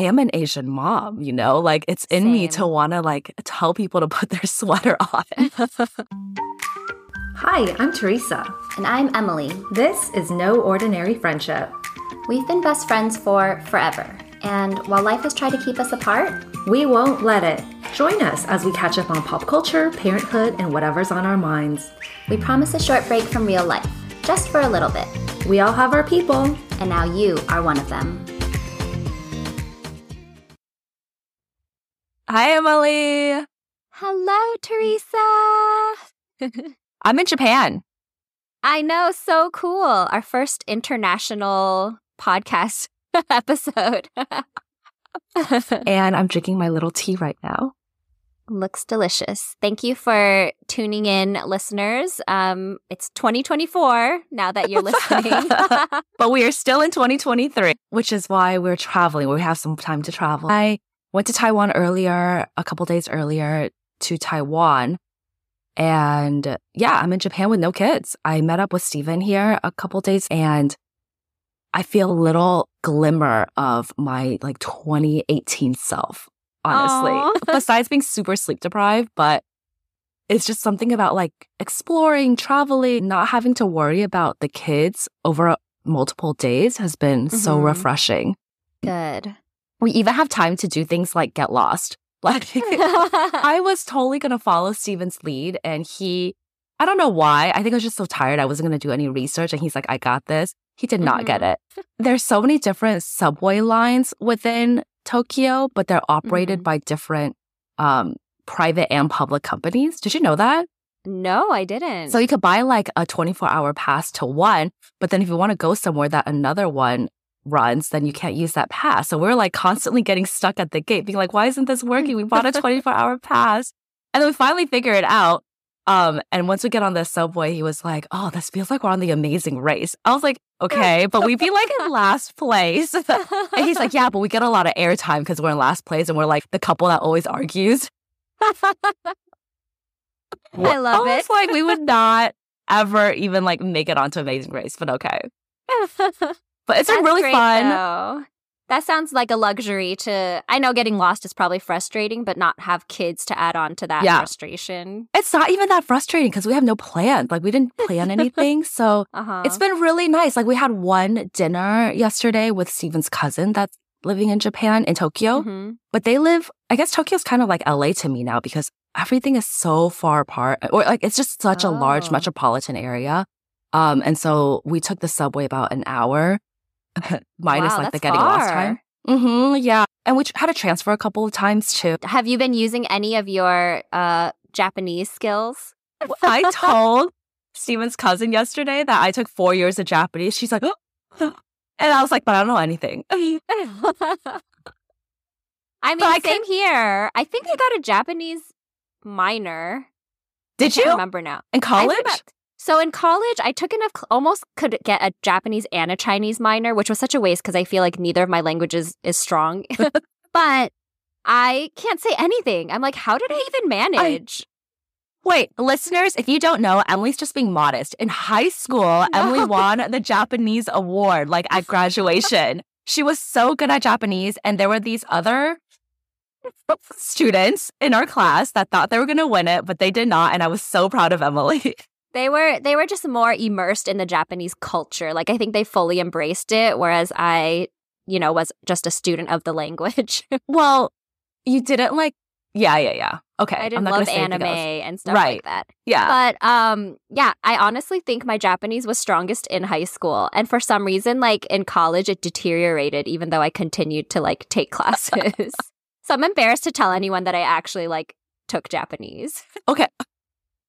am an Asian mom, you know? Like it's in Same. me to want to like tell people to put their sweater on. Hi, I'm Teresa. And I'm Emily. This is No Ordinary Friendship. We've been best friends for forever. And while life has tried to keep us apart, We won't let it. Join us as we catch up on pop culture, parenthood, and whatever's on our minds. we promise a short break from real life, just for a little bit. We all have our people. And now you are one of them. Hi, Emily. Hello, Teresa. I'm in Japan. I know, so cool. Our first international podcast episode. and I'm drinking my little tea right now. Looks delicious. Thank you for tuning in, listeners. Um, it's 2024 now that you're listening. but we are still in 2023, which is why we're traveling. We have some time to travel. I went to Taiwan earlier, a couple days earlier to Taiwan. And yeah, I'm in Japan with no kids. I met up with Steven here a couple days and I feel a little glimmer of my like 2018 self, honestly. Besides being super sleep deprived, but it's just something about like exploring, traveling, not having to worry about the kids over multiple days has been so Mhm. refreshing. Good. We even have time to do things like get lost. Like I was totally going to follow Steven's lead and he, I don't know why. I think I was just so tired. I wasn't going to do any research. And he's like, I got this. He did not get it. There's so many different subway lines within Tokyo, but they're operated Mhm. by different um, private and public companies. Did you know that? no, I didn't. So you could buy like a 24 hour pass to one, but then if you want to go somewhere that another one runs, then you can't use that pass. So we're like constantly getting stuck at the gate, being like, why isn't this working? We bought a 24 hour pass. And then we finally figure it out. Um, and once we get on the subway, he was like, Oh, this feels like we're on the amazing race. I was like, Okay, but we'd be like in last place. and he's like, Yeah, but we get a lot of airtime because we're in last place and we're like the couple that always argues. I love Almost it. like we would not ever even like make it onto Amazing Race, but okay. But it's been That's really great, fun. though. That sounds like a luxury to. I know getting lost is probably frustrating, but not have kids to add on to that Yeah. frustration. It's not even that frustrating because we have no plan. Like we didn't plan anything. so Uh huh. it's been really nice. Like we had one dinner yesterday with Steven's cousin that's living in Japan in Tokyo. Mhm. But they live, I guess Tokyo's kind of like LA to me now because everything is so far apart. Or like it's just such a large Oh. metropolitan area. Um, and so we took the subway about an hour, minus Wow, like the getting lost time. Mm-hmm, yeah. And we had to transfer a couple of times too. Have you been using any of your uh, Japanese skills? I told Steven's cousin yesterday that I took four years of Japanese. She's like, oh. and I was like, but I don't know anything. I mean, I same here. I think I got a Japanese minor. Did I you remember now? in college? So in college, I took enough, almost could get a Japanese and a Chinese minor, which was such a waste because I feel like neither of my languages is strong. but I can't say anything. I'm like, how did I even manage? Wait, listeners, if you don't know, Emily's just being modest. In high school, Emily won the Japanese award, like at graduation. she was so good at Japanese, and there were these other students in our class that thought they were going to win it, but they did not. And I was so proud of Emily. They were they were just more immersed in the Japanese culture. Like I think they fully embraced it, whereas I, you know, was just a student of the language. well, you didn't like, yeah, yeah, yeah. Okay. I didn't love anime and stuff Right. like that. Yeah. But um yeah, I honestly think my Japanese was strongest in high school. And for some reason, like in college it deteriorated even though I continued to like take classes. so I'm embarrassed to tell anyone that I actually like took Japanese. Okay.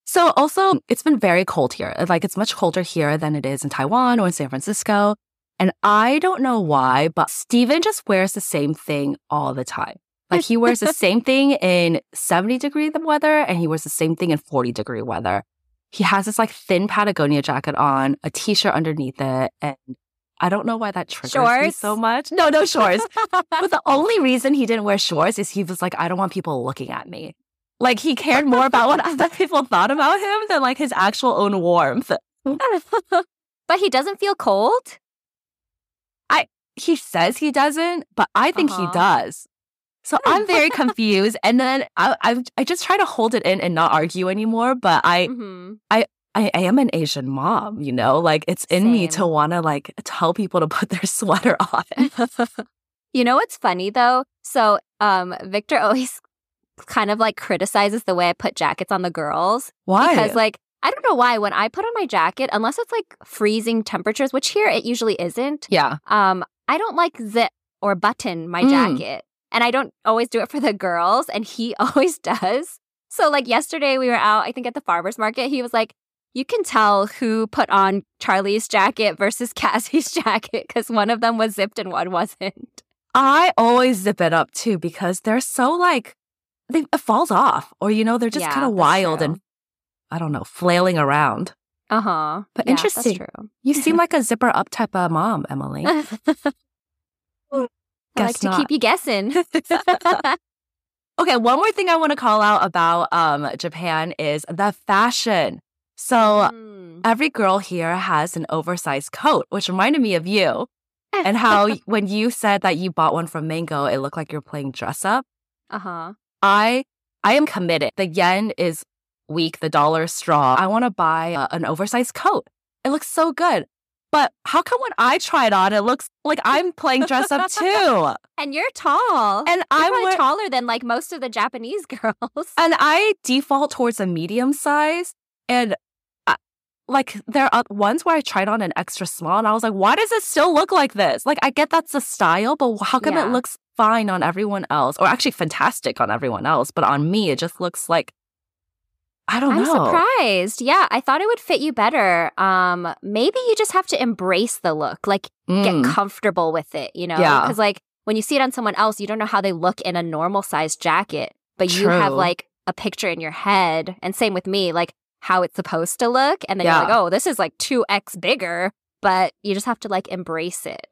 So also, it's been very cold here. Like it's much colder here than it is in Taiwan or in San Francisco. And I don't know why, but Steven just wears the same thing all the time. Like he wears the same thing in 70 degree weather and he wears the same thing in 40 degree weather. He has this like thin Patagonia jacket on, a t-shirt underneath it, and I don't know why that triggers me so much. No, no shorts. but the only reason he didn't wear shorts is he was like, I don't want people looking at me. Like he cared more about what other people thought about him than like his actual own warmth. but he doesn't feel cold? I he says he doesn't, but I think Uh-huh. he does. So I'm very confused. And then I, I I just try to hold it in and not argue anymore. But I Mhm. I, I am an Asian mom, you know, like it's in me to want to like tell people to put their sweater on. You know what's funny though? So, um, Victor always kind of like criticizes the way I put jackets on the girls Why? because, like, I don't know why when I put on my jacket, unless it's like freezing temperatures, which here it usually isn't, yeah. um, I don't like zip or button my Mm. jacket, and I don't always do it for the girls, and he always does. So, like yesterday, we were out, I think at the farmers market. He was like, "You can tell who put on Charlie's jacket versus Cassie's jacket because one of them was zipped and one wasn't." I always zip it up too because they're so like they it falls off or you know they're just Yeah, kind of wild true. and I don't know flailing around. Uh huh. But yeah, interesting. That's true. You seem like a zipper up type of mom, Emily. I like to not. keep you guessing. Okay, one more thing I want to call out about um Japan is the fashion. So Mm. every girl here has an oversized coat, which reminded me of you and how when you said that you bought one from Mango, it looked like you're playing dress up. uh huh. I I am committed. The yen is weak, the dollar is strong. I want to buy uh, an oversized coat. It looks so good. But how come when I try it on, it looks like I'm playing dress up too? And you're tall. And I'm wear- taller than like most of the Japanese girls. and I default towards a medium size. And like there are ones where I tried on an extra small, and I was like, why does it still look like this? Like I get that's the style, but how come Yeah. it looks fine on everyone else, or actually fantastic on everyone else, but on me it just looks like I don't know. I'm surprised. Yeah, I thought it would fit you better. Um, maybe you just have to embrace the look, like Mm. get comfortable with it, you know? Yeah. Because like when you see it on someone else, you don't know how they look in a normal sized jacket, but you have like a picture in your head. And same with me, like how it's supposed to look. And then you're like, oh, this is like 2x bigger, but you just have to like embrace it.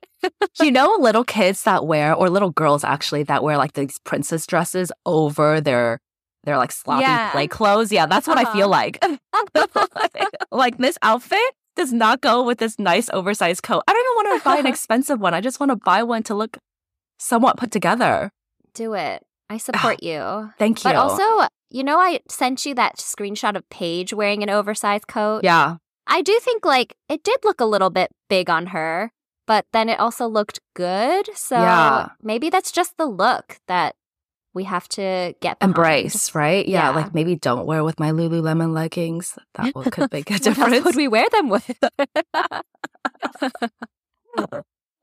you know little kids that wear or little girls actually that wear like these princess dresses over their their like sloppy Yeah. play clothes yeah that's what i feel Uh-huh. like like this outfit does not go with this nice oversized coat i don't even want to buy an expensive one i just want to buy one to look somewhat put together Do it. I ah, support you. thank you But also, you know, I sent you that screenshot of Paige wearing an oversized coat. yeah I do think like it did look a little bit big on her, but then it also looked good. So Yeah. maybe that's just the look that we have to get behind. embrace right yeah, Yeah. like maybe don't wear with my lululemon leggings that will, could make a What difference would we wear them with?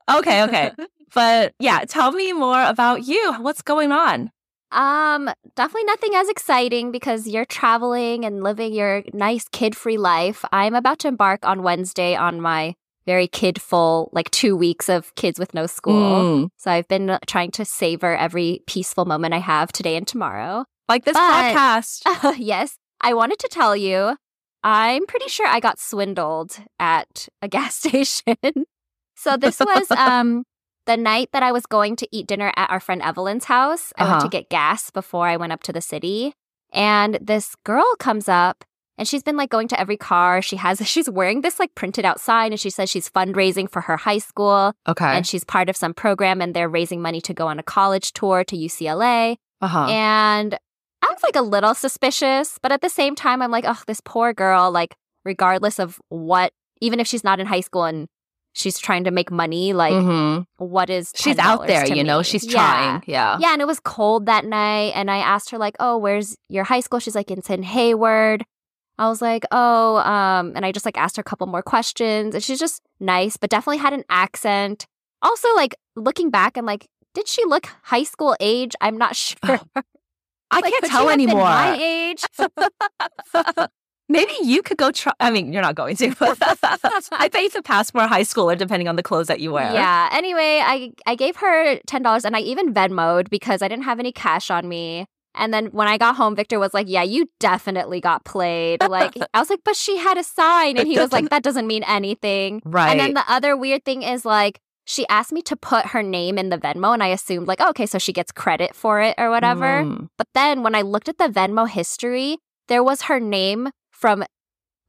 okay okay but yeah tell me more about you what's going on um, definitely nothing as exciting because you're traveling and living your nice kid-free life. I'm about to embark on Wednesday on my very kid-full, like two weeks of kids with no school. Mm. So I've been trying to savor every peaceful moment I have today and tomorrow. like this But- podcast. yes, I wanted to tell you, I'm pretty sure I got swindled at a gas station. so this was um the night that I was going to eat dinner at our friend Evelyn's house. I went Uh-huh. to get gas before I went up to the city, and this girl comes up. And she's been like going to every car. She has, she's wearing this like printed out sign and she says she's fundraising for her high school Okay. and she's part of some program and they're raising money to go on a college tour to UCLA. Uh huh. And I was like a little suspicious, but at the same time, I'm like, oh, this poor girl, like, regardless of what, even if she's not in high school and she's trying to make money, like, hmm what is She's out there, you know. She's Yeah. trying. Yeah. Yeah, and it was cold that night. And I asked her, like, oh, where's your high school? She's like, it's in Hayward. I was like, oh, um, and I just like asked her a couple more questions. And she's just nice, but definitely had an accent. Also, like looking back, I'm like, did she look high school age? I'm not sure. I Like, can't tell anymore. My age. Maybe you could go try. I mean, you're not going to. But I bet you could pass for a high schooler depending on the clothes that you wear. Yeah. Anyway, I I gave her ten dollars, and I even Venmoed because I didn't have any cash on me. And then when I got home, Victor was like, "Yeah, you definitely got played." Like I was like, "But she had a sign," and he was like, "That doesn't mean anything." Right. And then the other weird thing is like she asked me to put her name in the Venmo, and I assumed like, okay, so she gets credit for it or whatever. Mm. But then when I looked at the Venmo history, there was her name from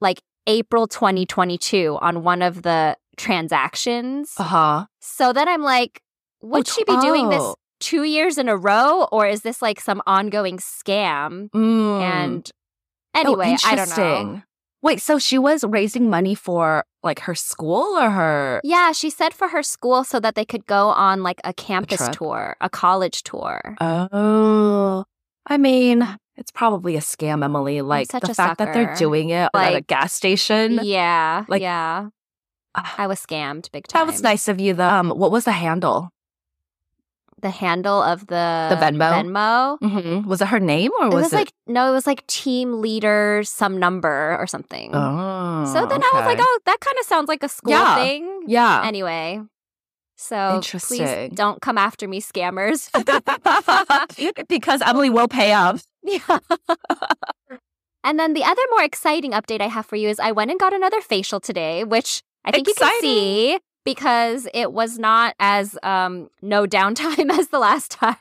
like April 2022 on one of the transactions. Uh huh. So then I'm like, would Oh, she be doing this oh. two years in a row, or is this like some ongoing scam? Mm. And Oh, anyway, I don't know. Wait, so she was raising money for like her school or her? Yeah, she said for her school so that they could go on like a campus trip? tour, a college tour. Oh, I mean, it's probably a scam, Emily. Like the fact that they're doing it at a gas station. Yeah, like- yeah. Ah, I was scammed big time. that was nice of you. though. um, what was the handle? The handle of the The Venmo? Venmo. hmm Was it her name or was It was was like no, it was like team leader some number or something. Oh, so then I was like, oh, that kind of sounds like a school Yeah. thing. yeah. Anyway, so please don't come after me, scammers. because Emily will pay up. yeah. and then the other more exciting update I have for you is I went and got another facial today, which I think you can see because it was not as um no downtime as the last time.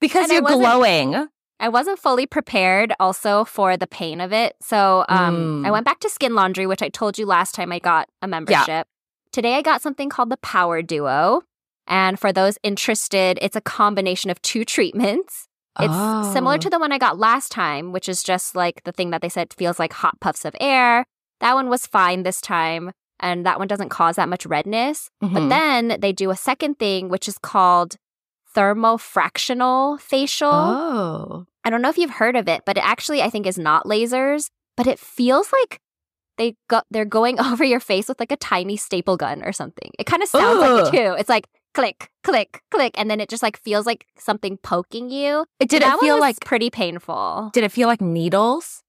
Because And you're glowing. I wasn't fully prepared also for the pain of it. So um, Mm. I went back to Skin Laundry, which I told you last time I got a membership. Today I got something called the Power Duo. And for those interested, it's a combination of two treatments. It's similar Oh. to the one I got last time, which is just like the thing that they said feels like hot puffs of air. That one was fine this time. And that one doesn't cause that much redness. But Mhm. then they do a second thing, which is called thermofractional facial. Oh. I don't know if you've heard of it, but it actually I think is not lasers, but it feels like they got they're going over your face with like a tiny staple gun or something. It kind of sounds like it too. It's like click, click, click, and then it just like feels like something poking you. It did that it feel like pretty painful? did it feel like needles?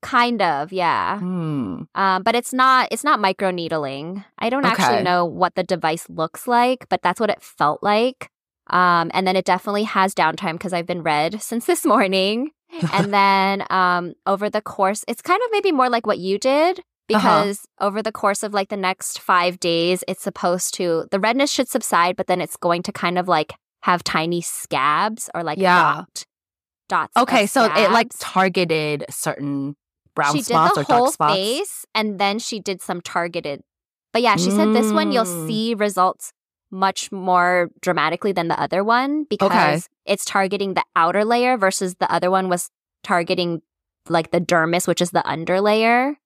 Kind of, yeah. Hmm. Um, but it's not it's not micro needling. I don't Okay. actually know what the device looks like, but that's what it felt like. Um, and then it definitely has downtime because I've been red since this morning. and then um, over the course, it's kind of maybe more like what you did Uh-huh. because over the course of like the next five days, it's supposed to the redness should subside, but then it's going to kind of like have tiny scabs or like Yeah. dot, dots. Okay, so it like targeted certain brown she spots did or the whole dark spots. face and then she did some targeted but yeah she said this one you'll Mm. see results much more dramatically than the other one because it's targeting the outer layer versus the other one was targeting like the dermis which is the under layer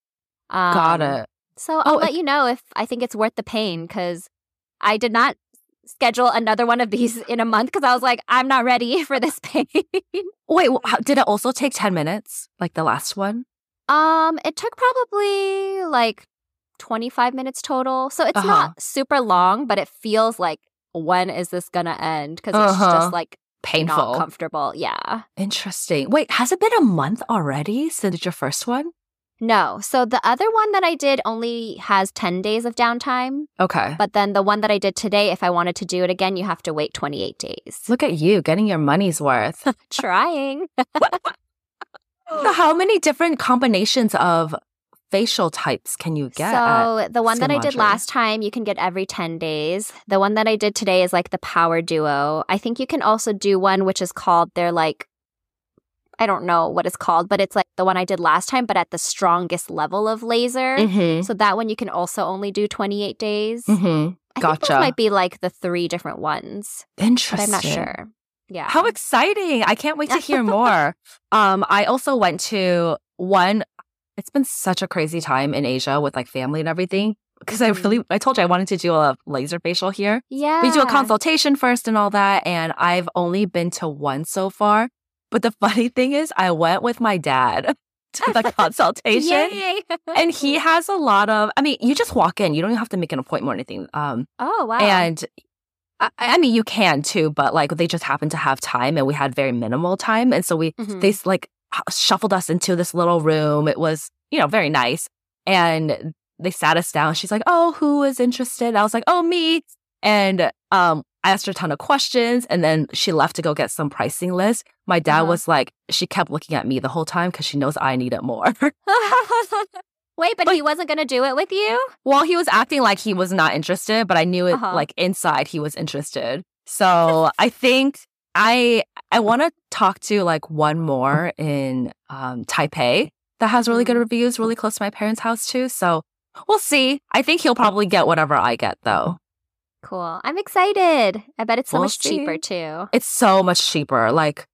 um, Got it. so i'll Oh, let you know if i think it's worth the pain because i did not schedule another one of these in a month because i was like i'm not ready for this pain Wait, did it also take 10 minutes like the last one? Um, it took probably like 25 minutes total. So it's Uh-huh. not super long, but it feels like when is this gonna end? Because it's Uh-huh. just like Painful. not comfortable. Yeah. Interesting. Wait, has it been a month already since your first one? No. So the other one that I did only has 10 days of downtime. Okay. But then the one that I did today, if I wanted to do it again, you have to wait 28 days. Look at you getting your money's worth. Trying. so how many different combinations of facial types can you get? So the one that I did last time, you can get every 10 days. The one that I did today is like the Power Duo. I think you can also do one which is called, they're like, I don't know what it's called, but it's like the one I did last time, but at the strongest level of laser. Mhm. So that one you can also only do 28 days. Mhm. I think Gotcha. might be like the three different ones, but Interesting. I'm not sure. Yeah. How exciting. I can't wait to hear more. um, I also went to one, it's been such a crazy time in Asia with like family and everything. Because I Mhm. really, I told you I wanted to do a laser facial here. yeah. We do a consultation first and all that. And I've only been to one so far. But the funny thing is, I went with my dad to the consultation. Yay. And he has a lot of, I mean, you just walk in, you don't even have to make an appointment or anything. Um, oh, wow. and I, I mean, you can too, but like they just happened to have time and we had very minimal time. And so we, Mhm. they like shuffled us into this little room. It was, you know, very nice. And they sat us down. She's like, Oh, who is interested? I was like, Oh, me. And um, I asked her a ton of questions and then she left to go get some pricing list. My dad Uh-huh. was like, she kept looking at me the whole time because she knows I need it more. Wait, but, But- he wasn't going to do it with you? well, he was acting like he was not interested, but I knew it Uh-huh. like inside he was interested. So I think I I want to talk to like one more in um, Taipei that has really good Mhm. reviews, really close to my parents' house too. So we'll see. I think he'll probably get whatever I get though. Cool. I'm excited. I bet it's so We'll much cheaper too. It's so much cheaper. Like,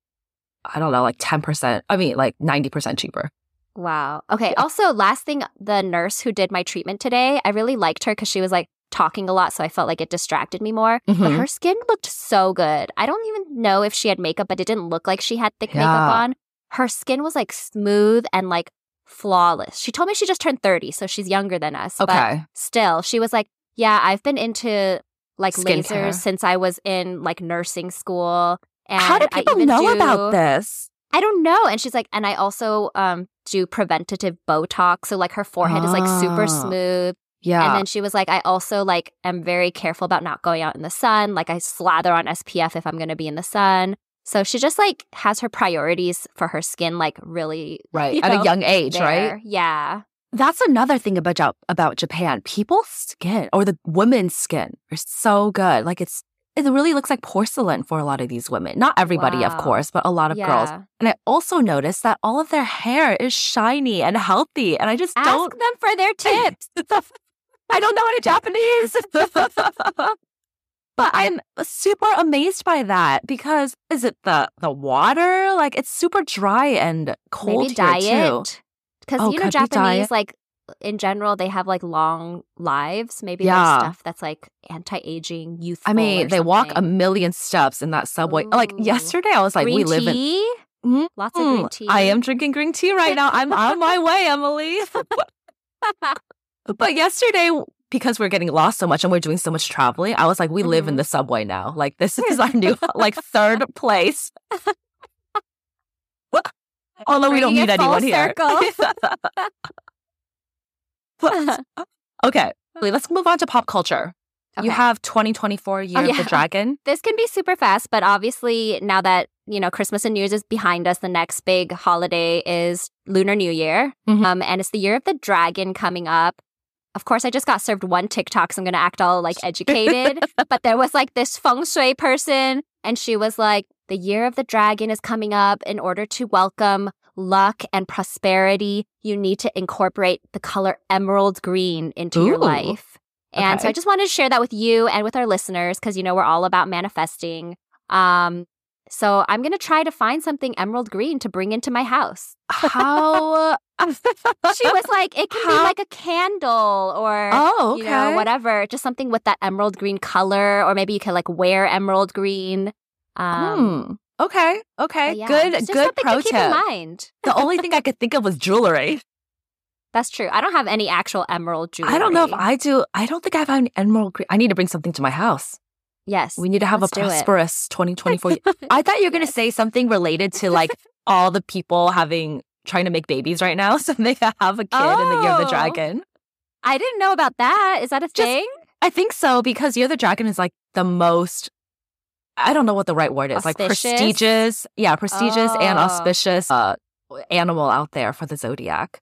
I don't know, like 10%. I mean, like 90% cheaper. Wow. Okay. Also, last thing, the nurse who did my treatment today, I really liked her because she was like talking a lot. So I felt like it distracted me more. But Mhm. her skin looked so good. I don't even know if she had makeup, but it didn't look like she had thick makeup on. Her skin was like smooth and like flawless. She told me she just turned 30, so she's younger than us. But Okay. still, she was like, Yeah, I've been into like Skincare. lasers since I was in like nursing school. And How do people know do- about this? I don't know. And she's like, and I also um do preventative Botox. So like her forehead is like super Ah. smooth. Yeah. And then she was like, I also like am very careful about not going out in the sun. Like I slather on SPF if I'm gonna be in the sun. So she just like has her priorities for her skin like really right. you At a young age, right? Yeah. That's another thing about about Japan. People's skin or the women's skin are so good. Like it's it really looks like porcelain for a lot of these women. Not everybody, of course, but a lot of girls. And I also noticed that all of their hair is shiny and healthy. And I just Ask don't them for their tips. I don't know any Japanese. but I'm super amazed by that because is it the the water? Like it's super dry and cold Maybe here too. Because Oh, you know, Japanese like in general they have like long lives. Maybe Yeah. there's stuff that's like anti-aging, youthful. I mean, they walk a million steps in that subway. Like yesterday, I was like, green we live in. tea. Mhm. Lots of green tea. I am drinking green tea right now. I'm on my way, Emily. but yesterday, because we're getting lost so much and we're doing so much traveling, I was like, we live in Mhm. the subway now. Like this is our new like third place. Although we don't Bringing meet it full anyone here. okay, let's move on to pop culture. You have 2024 Year of yeah. the Dragon. this can be super fast, but obviously now that you know Christmas and New Year's is behind us, the next big holiday is Lunar New Year, Mhm. um, and it's the Year of the Dragon coming up. Of course, I just got served one TikTok, so I'm gonna act all like educated. but there was like this feng shui person, and she was like, "The Year of the Dragon is coming up. In order to welcome luck and prosperity, you need to incorporate the color emerald green into your life." And so I just wanted to share that with you and with our listeners because you know we're all about manifesting. Um, so I'm gonna try to find something emerald green to bring into my house. How? She was like, it can be like a candle or oh, okay. you know whatever, just something with that emerald green color, or maybe you can like wear emerald green. Um, Hmm. Okay. Okay. yeah, good. Good something pro to keep in mind. The only thing I could think of was jewelry. That's true. I don't have any actual emerald jewelry. I don't know if I do. I don't think I have an emerald green. I need to bring something to my house. Yes. We need to have a prosperous 2024. I thought you were going to Yes. say something related to like all the people having trying to make babies right now, so they have a kid in the year of the Oh. dragon. I didn't know about that. Is that a Just- thing? I think so because year of the dragon is like the most. I don't know what the right word is. Like prestigious, yeah, prestigious and Oh. auspicious uh, animal out there for the zodiac.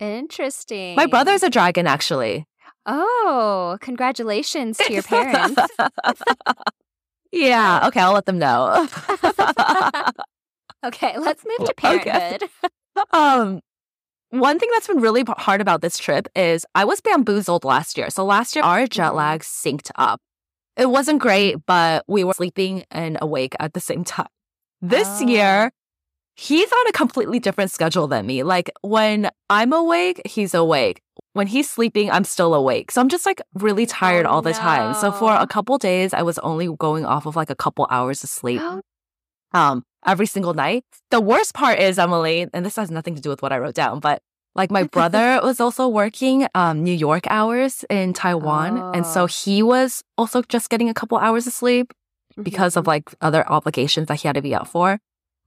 Interesting. My brother's a dragon, actually. Oh, congratulations to your parents. yeah. Okay, I'll let them know. okay, let's move to Okay. parenthood. um, one thing that's been really hard about this trip is I was bamboozled last year. So last year, our jet Mhm. lag synced up. It wasn't great, but we were sleeping and awake at the same time. This Oh. year, he's on a completely different schedule than me. Like when I'm awake, he's awake. When he's sleeping, I'm still awake. So I'm just like really tired Oh, all the time. So for a couple days, I was only going off of like a couple hours of sleep Oh, um every single night. The worst part is Emily, and this has nothing to do with what I wrote down, but like my brother was also working um New York hours in Taiwan, and so Oh. he was also just getting a couple hours of sleep because of like other obligations that he had to be out for.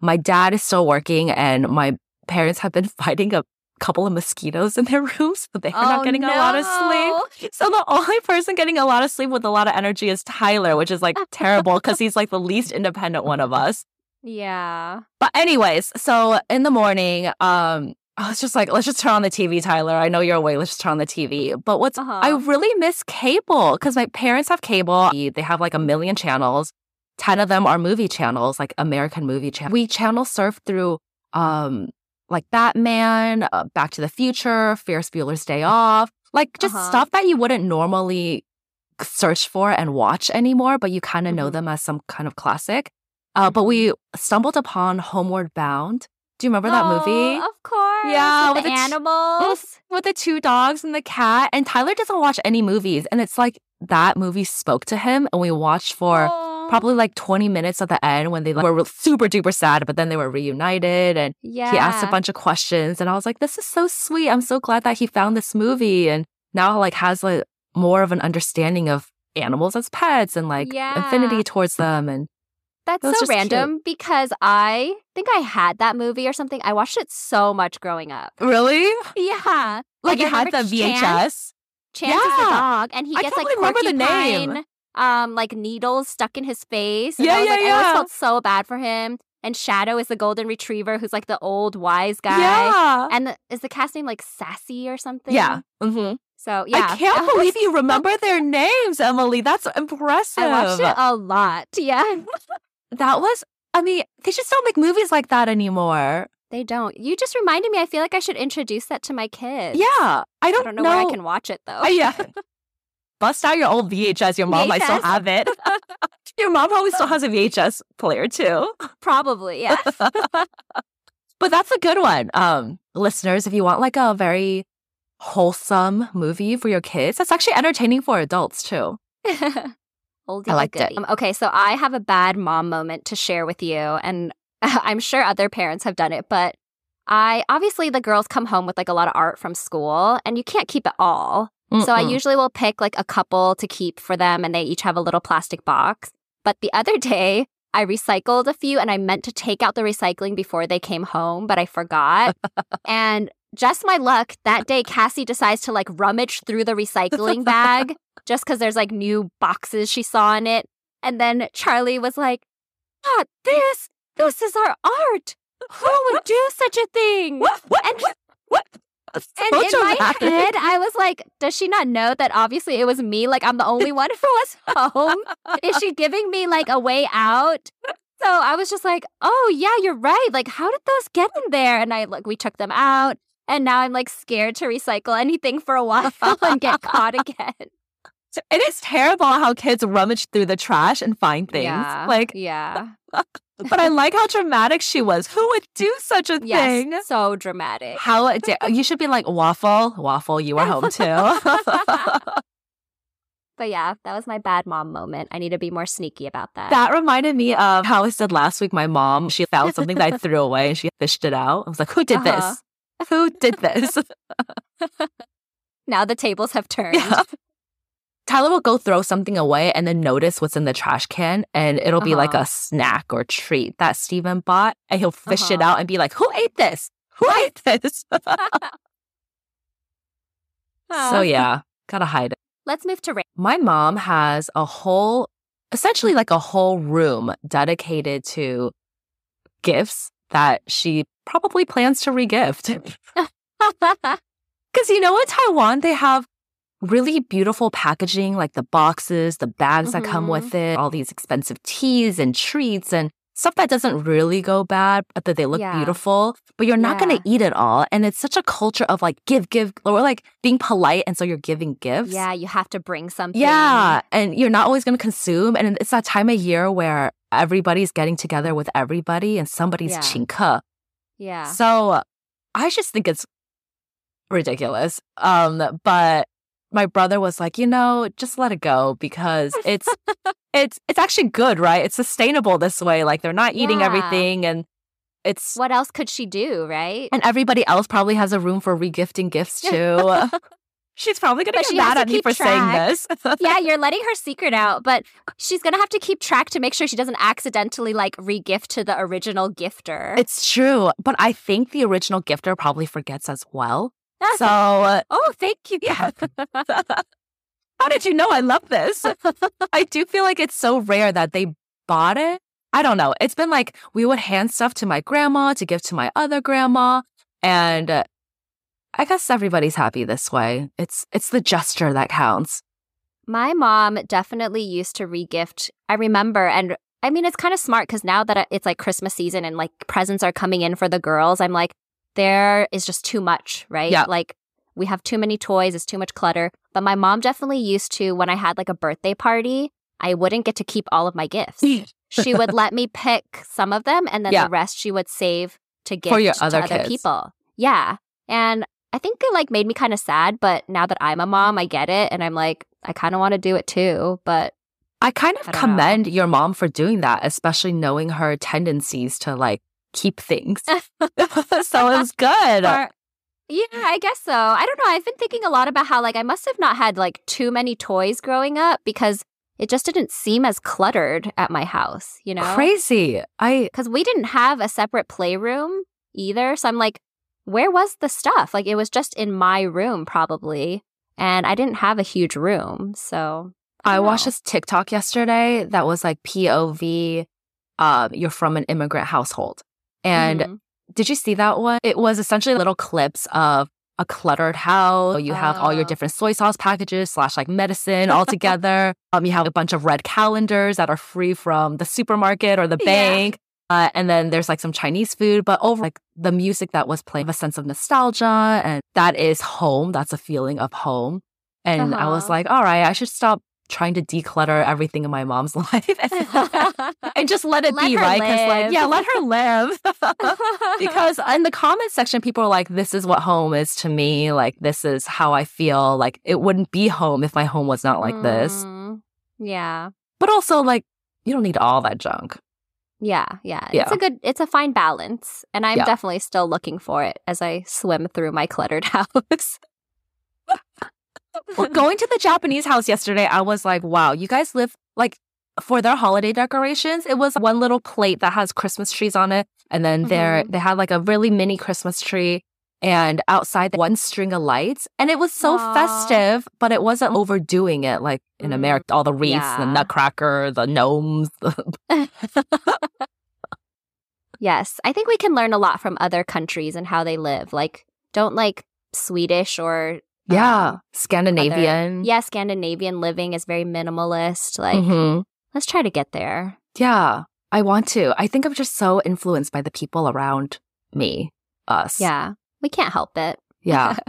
My dad is still working, and my parents have been fighting a couple of mosquitoes in their rooms, but they're not Oh, getting a lot of sleep. So the only person getting a lot of sleep with a lot of energy is Tyler, which is like terrible because he's like the least independent one of us. Yeah. But anyways, so in the morning, um, I was just like, let's just turn on the TV, Tyler. I know you're away. Let's just turn on the TV. But what's Uh-huh. I really miss cable because my parents have cable. They have like a million channels. Ten of them are movie channels, like American movie channels. We channel surf through um like Batman, uh, Back to the Future, Ferris Bueller's Day Off, like just Uh-huh. stuff that you wouldn't normally search for and watch anymore, but you kind of know Mhm. them as some kind of classic. Uh, but we stumbled upon Homeward Bound. Do you remember that movie? Oh, Of course. Yeah, With with the animals. With the two dogs and the cat. And Tyler doesn't watch any movies. And it's like that movie spoke to him. And we watched for Aw. probably like 20 minutes at the end when they like, were super duper sad, but then they were reunited. And yeah. he asked a bunch of questions. And I was like, this is so sweet. I'm so glad that he found this movie and now like has like more of an understanding of animals as pets and like Yeah. affinity towards them. And That's was so just cute. random because I think I had that movie or something. I watched it so much growing up. really? Yeah. Like I you had the VHS? Chance. Chance is the dog, and he gets like remember the name. um, like needles stuck in his face. And Yeah, I was yeah, like, I always felt so bad for him. And Shadow is the golden retriever, who's like the old wise guy. Yeah. And the, is the cast name like Sassy or something? Yeah. hmm So yeah, I can't believe you remember their names, Emily. That's impressive. I watched it a lot. Yeah, That was, I mean, they just don't make movies like that anymore. they don't. You just reminded me. I feel like I should introduce that to my kids. Yeah. I I don't, don't know, where I can watch it though. Yeah. Bust out your old VHS. Your mom might still have it. your mom probably still has a VHS player too. Probably, yeah. But that's a good one. Um, listeners, if you want like a very wholesome movie for your kids, that's actually entertaining for adults too. Oldie I liked it. Um, okay, so I have a bad mom moment to share with you, and I'm sure other parents have done it, but I obviously the girls come home with like a lot of art from school, and you can't keep it all. So I usually will pick like a couple to keep for them, and they each have a little plastic box. But the other day, I recycled a few, and I meant to take out the recycling before they came home, but I forgot. and just my luck, that day Cassie decides to like rummage through the recycling bag just because there's like new boxes she saw in it. And then Charlie was like, Not this. This is our art. Who would do such a thing? What? What? And- what? What? And in my head, I was like, does she not know that obviously it was me? Like, I'm the only one who was home. Is she giving me like a way out? So I was just like, oh, yeah, you're right. Like, how did those get in there? And I, like, we took them out. And now I'm like scared to recycle anything for a while and get caught again. It is terrible how kids rummage through the trash and find things. Yeah. Like, yeah. but I like how dramatic she was. Who would do such a Yes. thing? So dramatic. How da- you should be like waffle, waffle. You are home too. But yeah, that was my bad mom moment. I need to be more sneaky about that. that reminded me of how I said last week. My mom she found something that I threw away and she fished it out. I was like, "Who did Uh-huh. this? Who did this?" now the tables have turned. Yeah. Tyler will go throw something away and then notice what's in the trash can, and it'll be like Uh-huh. a snack or treat that Steven bought, and he'll fish it Uh-huh. out and be like, "Who ate this? Who ate this?" so yeah, gotta hide it. Let's move to Ray. My mom has a whole, essentially like a whole room dedicated to gifts that she probably plans to regift. Because you know, in Taiwan, they have really beautiful packaging, like the boxes, the bags that come Mhm. with it, all these expensive teas and treats and stuff that doesn't really go bad, but that they look Yeah. beautiful. But you're not going to eat it all. And it's such a culture of like give, give, or like being polite. And so you're giving gifts. yeah, you have to bring something. Yeah. And you're not always going to consume. And it's that time of year where everybody's getting together with everybody and somebody's Yeah. chinka. Yeah. So I just think it's ridiculous. Um, but my brother was like, you know, just let it go because it's it's it's actually good, right? It's sustainable this way. Like they're not eating Yeah. everything and it's What else could she do, right? and everybody else probably has a room for regifting gifts too. She's probably gonna But get mad to at me for saying this. yeah, you're letting her secret out, but she's gonna have to keep track to make sure she doesn't accidentally like regift to the original gifter. It's true, but I think the original gifter probably forgets as well. So, uh, oh, thank you. yeah. How did you know I love this? I do feel like it's so rare that they bought it. I don't know. It's been like we would hand stuff to my grandma to give to my other grandma, and uh, I guess everybody's happy this way. It's it's the gesture that counts. My mom definitely used to regift. I remember, and I mean, it's kind of smart because now that it's like Christmas season and like presents are coming in for the girls, I'm like, there is just too much, right? Yeah. Like, we have too many toys, it's too much clutter. But my mom definitely used to, when I had like a birthday party, I wouldn't get to keep all of my gifts. she would let me pick some of them and then Yeah. the rest she would save to give to other other people. Yeah. And I think it like made me kind of sad, but now that I'm a mom, I get it. And I'm like, I kind of want to do it too. But I kind of I don't know. commend your mom for doing that, especially knowing her tendencies to like keep things. so it was good. Or- yeah, I guess so. I don't know. I've been thinking a lot about how like I must have not had like too many toys growing up because it just didn't seem as cluttered at my house, you know? Crazy. I Because we didn't have a separate playroom either. So I'm like, where was the stuff? Like it was just in my room probably. And I didn't have a huge room. So I don't watched this TikTok yesterday that was like POV. Uh, you're from an immigrant household, and Mhm. did you see that one? It was essentially little clips of a cluttered house. You have all your Oh. different soy sauce packages slash like medicine all together. um, you have a bunch of red calendars that are free from the supermarket or the bank. Uh, and then there's like some Chinese food, but over like the music that was playing, a sense of nostalgia, and that is home. That's a feeling of home. And I was Uh-huh. like, all right, I should stop trying to declutter everything in my mom's life and just let it Let be, right? Because like, yeah, let her live. because in the comment section, people are like, this is what home is to me. Like, this is how I feel. Like, it wouldn't be home if my home was not like this. Mm, Yeah. But also, like, you don't need all that junk. Yeah, yeah. Yeah. It's a good it's a fine balance. And I'm Yeah. definitely still looking for it as I swim through my cluttered house. Well, going to the Japanese house yesterday, I was like, wow, you guys live like for their holiday decorations. It was one little plate that has Christmas trees on it. And then there, Mhm. they had like a really mini Christmas tree and outside one string of lights. And it was so Aw. festive, but it wasn't overdoing it like in Mm, America, all the wreaths, the nutcracker, the gnomes. Yes. I think we can learn a lot from other countries and how they live. Like don't like Swedish or yeah. um, Scandinavian. yeah, Scandinavian living is very minimalist. Like Mhm. let's try to get there. Yeah. I want to. I think I'm just so influenced by the people around me, us. Yeah. We can't help it. Yeah.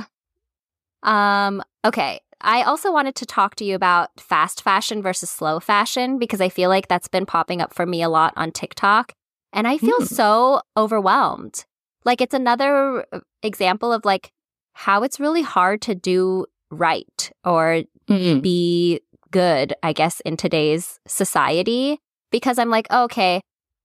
Um, okay. I also wanted to talk to you about fast fashion versus slow fashion because I feel like that's been popping up for me a lot on TikTok. And I feel Hmm. so overwhelmed. Like it's another uh, example of like how it's really hard to do right or Mm-mm. be good, I guess, in today's society. Because I'm like, okay,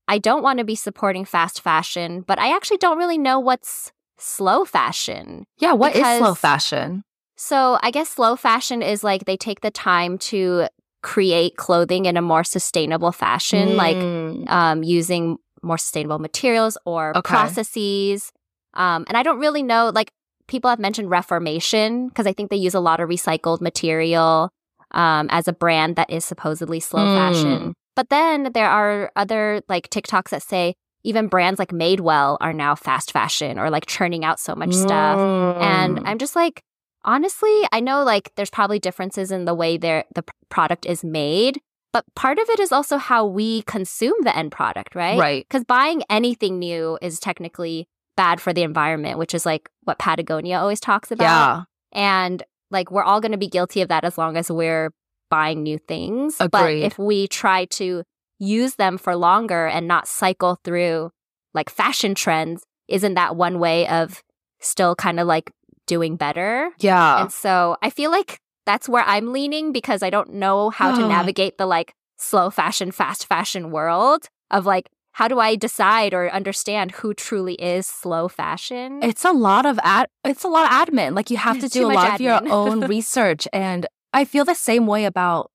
I don't want to be supporting fast fashion, but I actually don't really know what's slow fashion. Yeah, what is slow fashion? So I guess slow fashion is like they take the time to create clothing in a more sustainable fashion, like Mm. um, using more sustainable materials or Okay. processes. Um, and I don't really know, like people have mentioned Reformation because I think they use a lot of recycled material um, as a brand that is supposedly slow Mm. fashion. But then there are other like TikToks that say even brands like Madewell are now fast fashion or like churning out so much stuff. And Mm. I'm just like, honestly, I know like there's probably differences in the way their the product is made, but part of it is also how we consume the end product, right? right. Because buying anything new is technically bad for the environment, which is like what Patagonia always talks about. Yeah. And like we're all going to be guilty of that as long as we're buying new things. But if we try to use them for longer and not cycle through like fashion trends, isn't that one way of still kind of like doing better? Yeah. And so I feel like that's where I'm leaning because I don't know how to navigate the like slow fashion, fast fashion world of like, how do I decide or understand who truly is slow fashion? It's a lot of ad it's a lot of admin. Like you have to do a lot of your own research. And I feel the same way about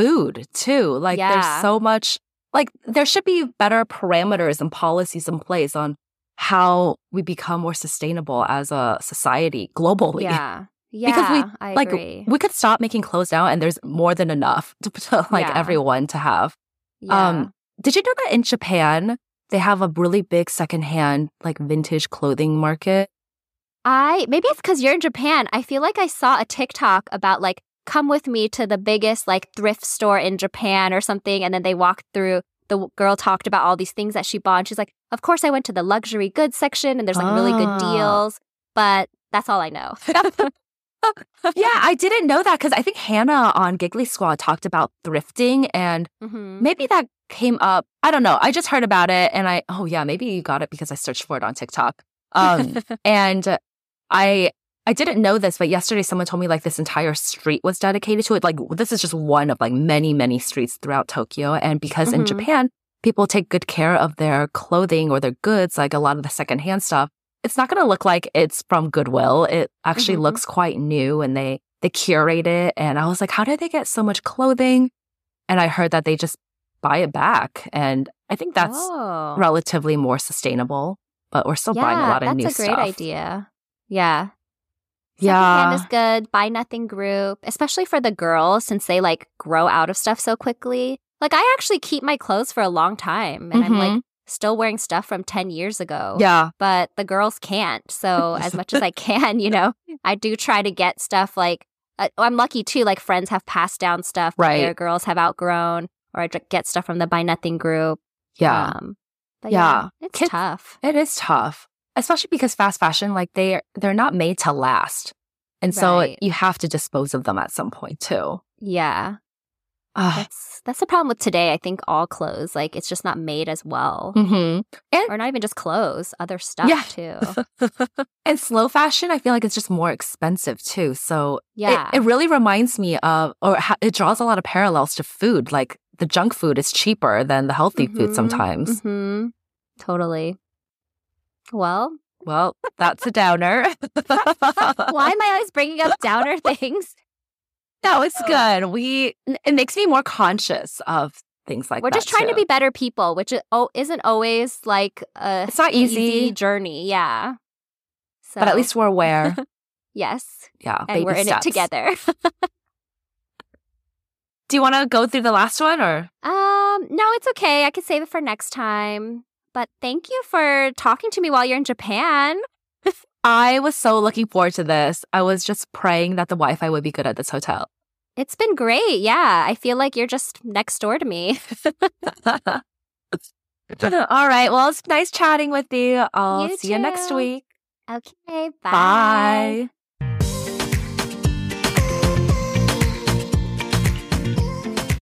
food too. Like Yeah. there's so much like there should be better parameters and policies in place on how we become more sustainable as a society globally. yeah. Yeah. Because we, I like, agree. We could stop making clothes now and there's more than enough to, to like Yeah. everyone to have. yeah. Um, did you know that in Japan they have a really big secondhand like vintage clothing market? I maybe it's because you're in Japan. I feel like I saw a TikTok about like come with me to the biggest like thrift store in Japan or something, and then they walked through. The girl talked about all these things that she bought. And she's like, "Of course, I went to the luxury goods section, and there's like really good Ah. deals." But that's all I know. yeah, I didn't know that because I think Hannah on Giggly Squad talked about thrifting and Mhm. maybe that came up. I don't know. I just heard about it and I, oh yeah, maybe you got it because I searched for it on TikTok. Um, and I, I didn't know this, but yesterday someone told me like this entire street was dedicated to it. Like this is just one of like many, many streets throughout Tokyo. And because in Mhm. Japan, people take good care of their clothing or their goods, like a lot of the secondhand stuff, it's not going to look like it's from Goodwill. It actually Mhm. looks quite new and they, they curate it. And I was like, how did they get so much clothing? And I heard that they just buy it back. And I think that's oh. relatively more sustainable, but we're still buying a lot of new stuff. that's a great stuff. idea. Yeah. Yeah. Is good. Buy nothing group, especially for the girls since they like grow out of stuff so quickly. Like I actually keep my clothes for a long time and I'm like still wearing stuff from 10 years ago. Mm-hmm. Yeah. But the girls can't. So as much as I can, you know, I do try to get stuff like uh, I'm lucky too like friends have passed down stuff Right. their girls have outgrown or I get stuff from the buy nothing group. Yeah. Um, but Yeah. yeah, it's Kids- tough. It is tough, especially because fast fashion, like they they're not made to last, and so you have to dispose of them at some point too. Yeah. That's that's the problem with today. I think all clothes, like it's just not made as well. hmm Or not even just clothes, other stuff Yeah. too. and slow fashion, I feel like it's just more expensive too. So Yeah. it, really reminds me of, or ha- it draws a lot of parallels to food. Like the junk food is cheaper than the healthy food Mhm, sometimes. hmm Totally. Well, Well, that's a downer. why am I always bringing up downer things? No, it's good. We it makes me more conscious of things like We're that. just trying to be better people, which is, oh, isn't always like a It's not easy, journey. Yeah. So, but at least we're aware. yes, Yeah, and we're baby in steps. it together. Do you want to go through the last one or? Um, no, it's okay. I can save it for next time. But thank you for talking to me while you're in Japan. I was so looking forward to this. I was just praying that the Wi-Fi would be good at this hotel. It's been great. Yeah. I feel like you're just next door to me. All right. Well, it's nice chatting with you. I'll You see you next week. Okay. Bye. Bye.